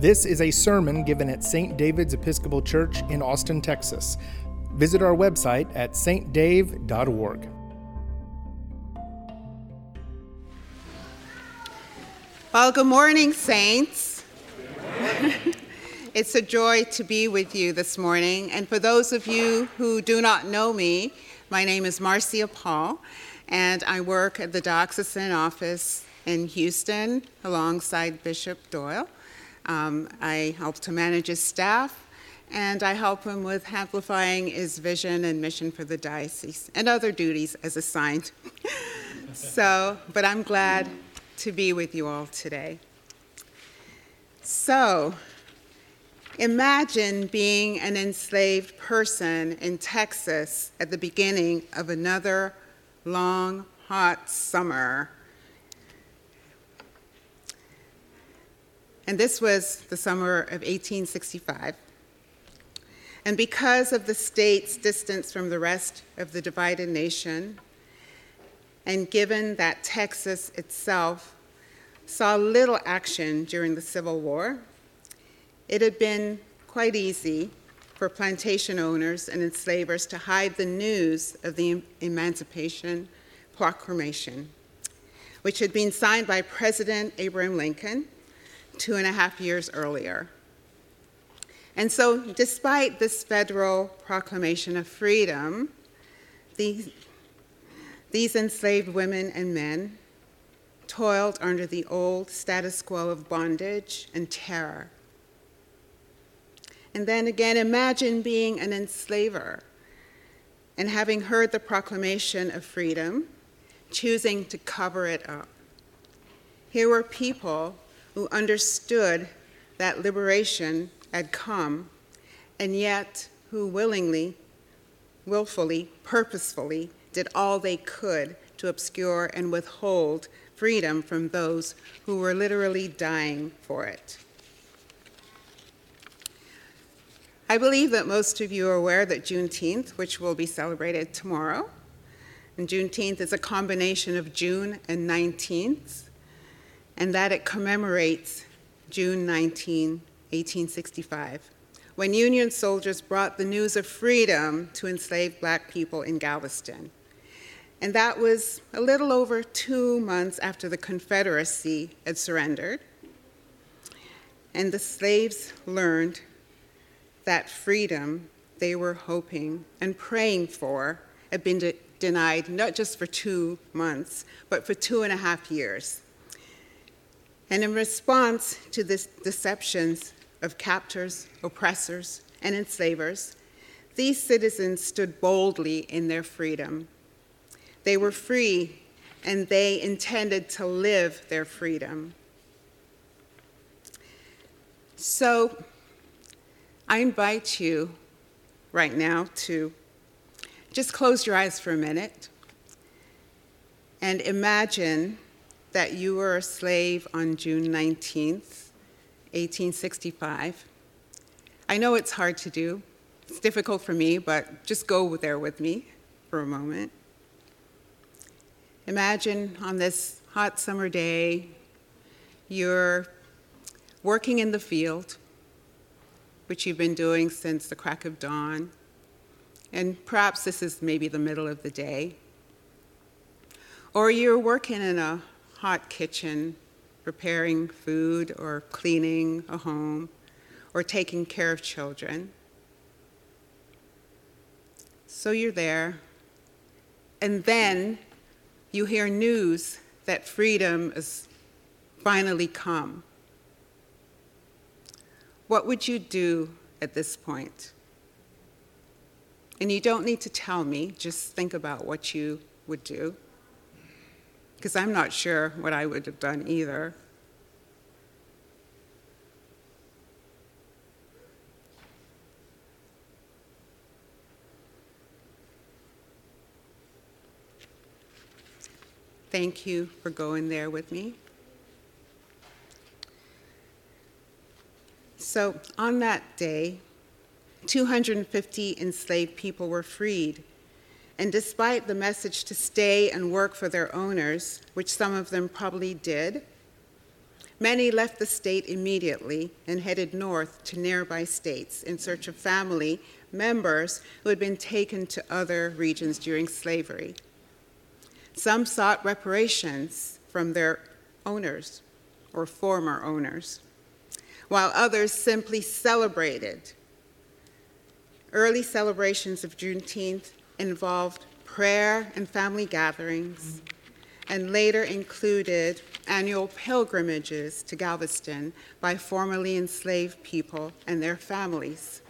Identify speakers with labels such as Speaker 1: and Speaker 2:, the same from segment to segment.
Speaker 1: This is a sermon given at St. David's Episcopal Church in Austin, Texas. Visit our website at stdave.org.
Speaker 2: Well, good morning, Saints. it's a joy to be with you this morning. And for those of you who do not know me, my name is Marcea Paul, and I work at the Diocesan Office in Houston alongside Bishop Doyle. Um, I help to manage his staff, and I help him with amplifying his vision and mission for the diocese and other duties as assigned. so, but I'm glad to be with you all today. So, imagine being an enslaved person in Texas at the beginning of another long, hot summer And this was the summer of 1865. And because of the state's distance from the rest of the divided nation, and given that Texas itself saw little action during the Civil War, it had been quite easy for plantation owners and enslavers to hide the news of the Emancipation Proclamation, which had been signed by President Abraham Lincoln two and a half years earlier. And so, despite this federal proclamation of freedom, these, these enslaved women and men toiled under the old status quo of bondage and terror. And then again, imagine being an enslaver and having heard the proclamation of freedom, choosing to cover it up. Here were people who understood that liberation had come, and yet who willingly, willfully, purposefully did all they could to obscure and withhold freedom from those who were literally dying for it. I believe that most of you are aware that Juneteenth, which will be celebrated tomorrow, and Juneteenth is a combination of June and 19th, and that it commemorates June 19, 1865, when Union soldiers brought the news of freedom to enslaved black people in Galveston. And that was a little over two months after the Confederacy had surrendered. And the slaves learned that freedom they were hoping and praying for had been de- denied not just for two months, but for two and a half years. And in response to the deceptions of captors, oppressors, and enslavers, these citizens stood boldly in their freedom. They were free and they intended to live their freedom. So I invite you right now to just close your eyes for a minute and imagine that you were a slave on June 19th, 1865. I know it's hard to do. It's difficult for me, but just go there with me for a moment. Imagine on this hot summer day, you're working in the field, which you've been doing since the crack of dawn, and perhaps this is maybe the middle of the day. Or you're working in a hot kitchen, preparing food or cleaning a home or taking care of children. So you're there, and then you hear news that freedom has finally come. What would you do at this point? And you don't need to tell me, just think about what you would do because I'm not sure what I would have done either. Thank you for going there with me. So, on that day, 250 enslaved people were freed and despite the message to stay and work for their owners, which some of them probably did, Many left the state immediately and headed north to nearby states in search of family members who had been taken to other regions during slavery. Some sought reparations from their owners or former owners, while others simply celebrated. Early celebrations of Juneteenth involved prayer and family gatherings, and later included annual pilgrimages to Galveston by formerly enslaved people and their families.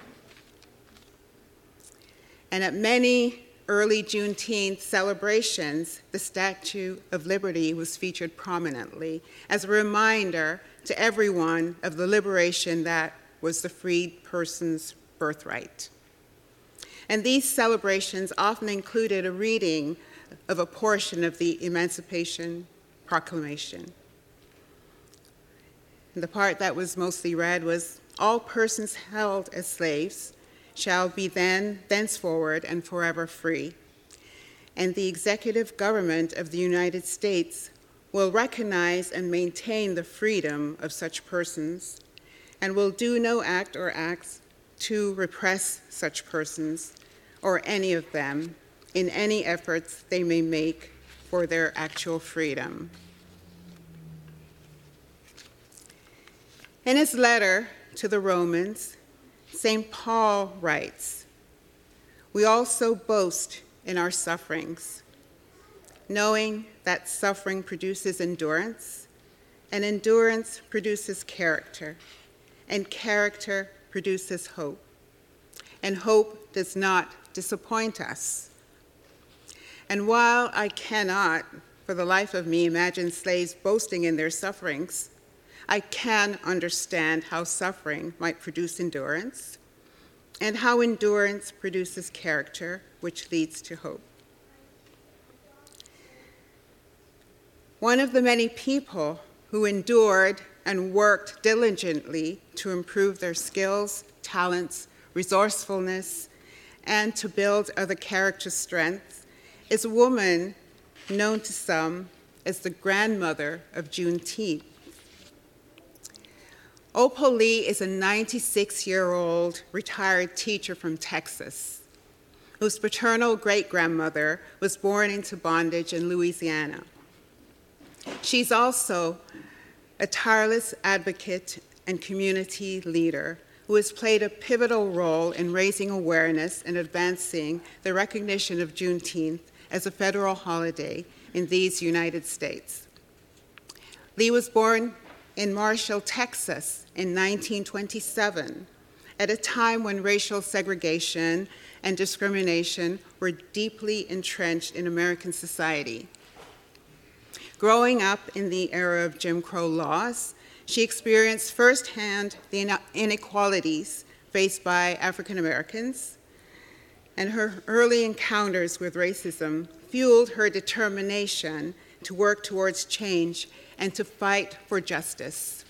Speaker 2: And at many early Juneteenth celebrations, the Statue of Liberty was featured prominently as a reminder to everyone of the liberation that was the freed person's birthright. And these celebrations often included a reading of a portion of the Emancipation Proclamation. And the part that was mostly read was All persons held as slaves shall be then, thenceforward, and forever free. And the executive government of the United States will recognize and maintain the freedom of such persons and will do no act or acts to repress such persons or any of them in any efforts they may make for their actual freedom. In his letter to the Romans, St. Paul writes, We also boast in our sufferings, knowing that suffering produces endurance, and endurance produces character, and character produces hope. And hope does not disappoint us. And while I cannot, for the life of me, imagine slaves boasting in their sufferings, I can understand how suffering might produce endurance and how endurance produces character, which leads to hope. One of the many people who endured and worked diligently to improve their skills, talents, resourcefulness, and to build other character strengths is a woman known to some as the grandmother of Juneteenth. Opal Lee is a 96 year old retired teacher from Texas whose paternal great grandmother was born into bondage in Louisiana. She's also a tireless advocate and community leader who has played a pivotal role in raising awareness and advancing the recognition of Juneteenth as a federal holiday in these United States. Lee was born in Marshall, Texas in 1927, at a time when racial segregation and discrimination were deeply entrenched in American society. Growing up in the era of Jim Crow laws, she experienced firsthand the inequalities faced by African Americans, and her early encounters with racism fueled her determination to work towards change and to fight for justice.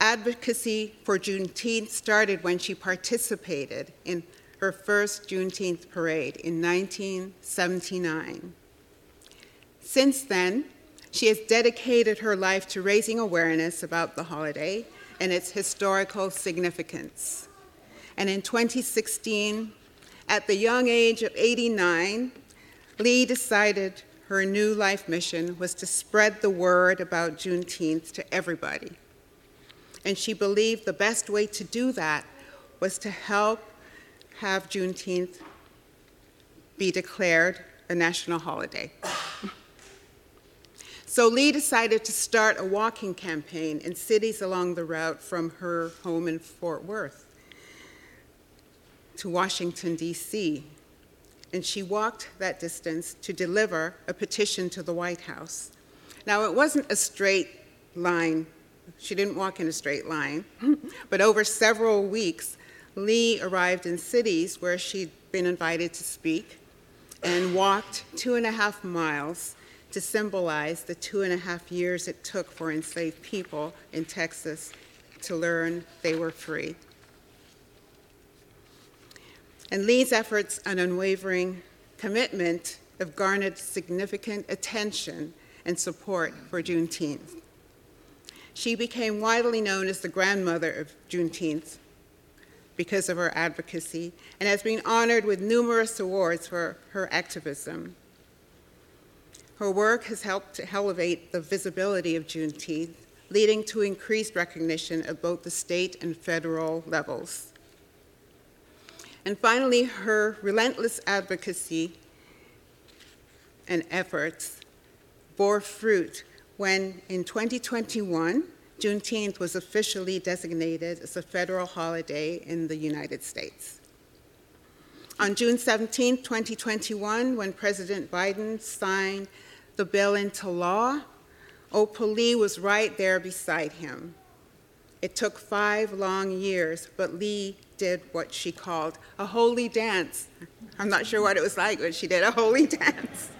Speaker 2: Advocacy for Juneteenth started when she participated in her first Juneteenth parade in 1979. Since then, she has dedicated her life to raising awareness about the holiday and its historical significance. And in 2016, at the young age of 89, Lee decided her new life mission was to spread the word about Juneteenth to everybody. And she believed the best way to do that was to help have Juneteenth be declared a national holiday. So Lee decided to start a walking campaign in cities along the route from her home in Fort Worth to Washington, D.C. And she walked that distance to deliver a petition to the White House. Now, it wasn't a straight line. She didn't walk in a straight line. but over several weeks, Lee arrived in cities where she'd been invited to speak and walked two and a half miles to symbolize the two and a half years it took for enslaved people in Texas to learn they were free. And Lee's efforts and unwavering commitment have garnered significant attention and support for Juneteenth. She became widely known as the grandmother of Juneteenth because of her advocacy and has been honored with numerous awards for her activism. Her work has helped to elevate the visibility of Juneteenth, leading to increased recognition at both the state and federal levels. And finally, her relentless advocacy and efforts bore fruit when in 2021, Juneteenth was officially designated as a federal holiday in the United States. On June 17, 2021, when President Biden signed the bill into law, Opal Lee was right there beside him. It took five long years, but Lee did what she called a holy dance. I'm not sure what it was like, but she did a holy dance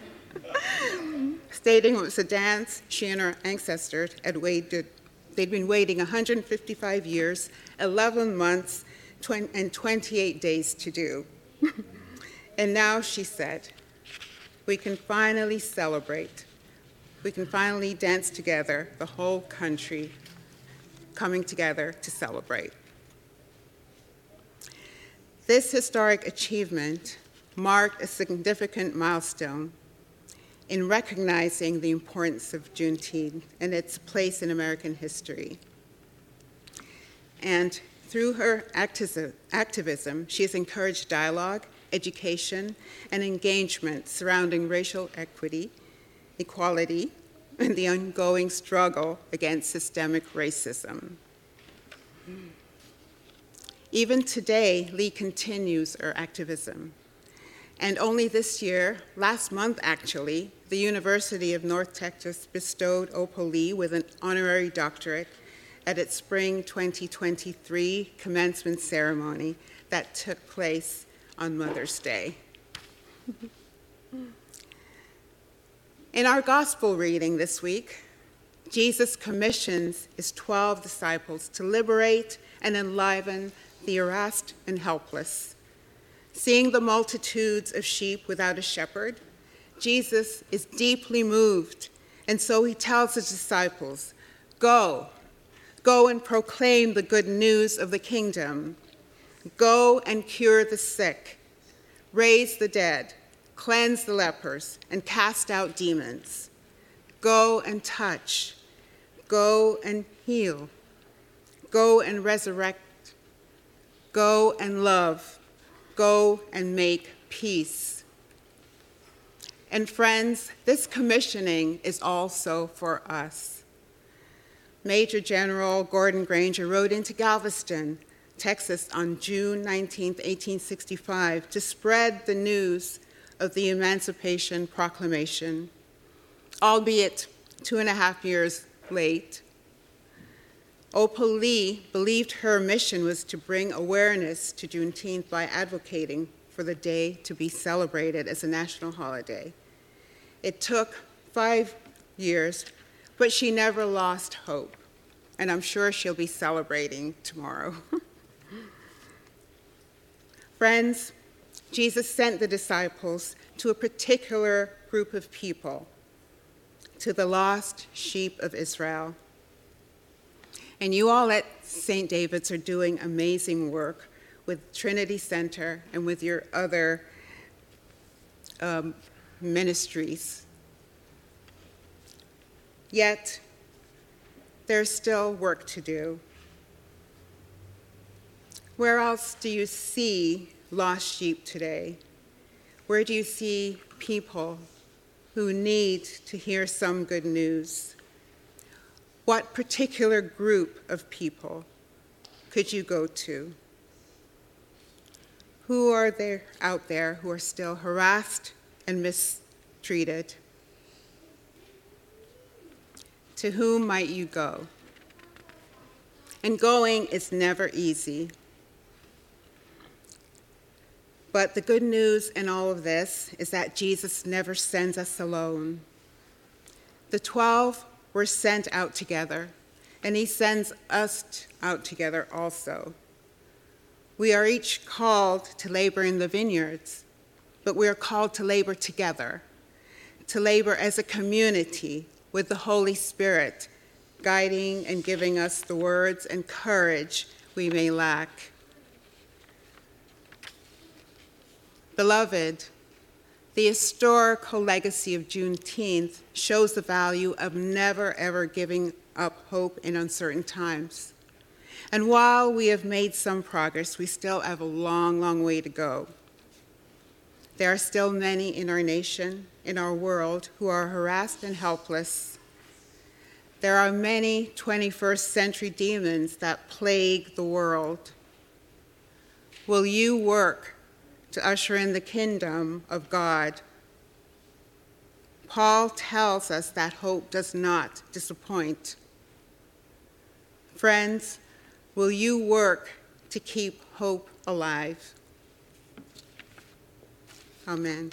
Speaker 2: stating it was a dance she and her ancestors had waited. They'd been waiting 155 years, 11 months, and 28 days to do. and now she said, we can finally celebrate. We can finally dance together, the whole country coming together to celebrate. This historic achievement marked a significant milestone in recognizing the importance of Juneteenth and its place in American history. And through her activism, she has encouraged dialogue, education, and engagement surrounding racial equity, equality, and the ongoing struggle against systemic racism. Even today, Lee continues her activism. And only this year, last month actually, the University of North Texas bestowed Opal Lee with an honorary doctorate at its spring 2023 commencement ceremony that took place on Mother's Day. In our gospel reading this week, Jesus commissions his 12 disciples to liberate and enliven the harassed and helpless Seeing the multitudes of sheep without a shepherd, Jesus is deeply moved, and so he tells his disciples, Go, go and proclaim the good news of the kingdom. Go and cure the sick, raise the dead, cleanse the lepers, and cast out demons. Go and touch, go and heal, go and resurrect, go and love Go and make peace. And friends, this commissioning is also for us. Major General Gordon Granger rode into Galveston, Texas on June 19, 1865, to spread the news of the Emancipation Proclamation, albeit two and a half years late. Oh, Opal Lee believed her mission was to bring awareness to Juneteenth by advocating for the day to be celebrated as a national holiday. It took five years, but she never lost hope, and I'm sure she'll be celebrating tomorrow. Friends, Jesus sent the disciples to a particular group of people, to the lost sheep of Israel. And you all at St. David's are doing amazing work with Trinity Center and with your other um, ministries. Yet, there's still work to do. Where else do you see lost sheep today? Where do you see people who need to hear some good news? What particular group of people could you go to? Who are there out there who are still harassed and mistreated? To whom might you go? And going is never easy. But the good news in all of this is that Jesus never sends us alone. The 12 we're sent out together, and He sends us out together also. We are each called to labor in the vineyards, but we are called to labor together, to labor as a community with the Holy Spirit, guiding and giving us the words and courage we may lack. Beloved, the historical legacy of Juneteenth shows the value of never ever giving up hope in uncertain times. And while we have made some progress, we still have a long, long way to go. There are still many in our nation, in our world, who are harassed and helpless. There are many 21st century demons that plague the world. Will you work to usher in the kingdom of God? Paul tells us that hope does not disappoint. Friends, will you work to keep hope alive? Amen.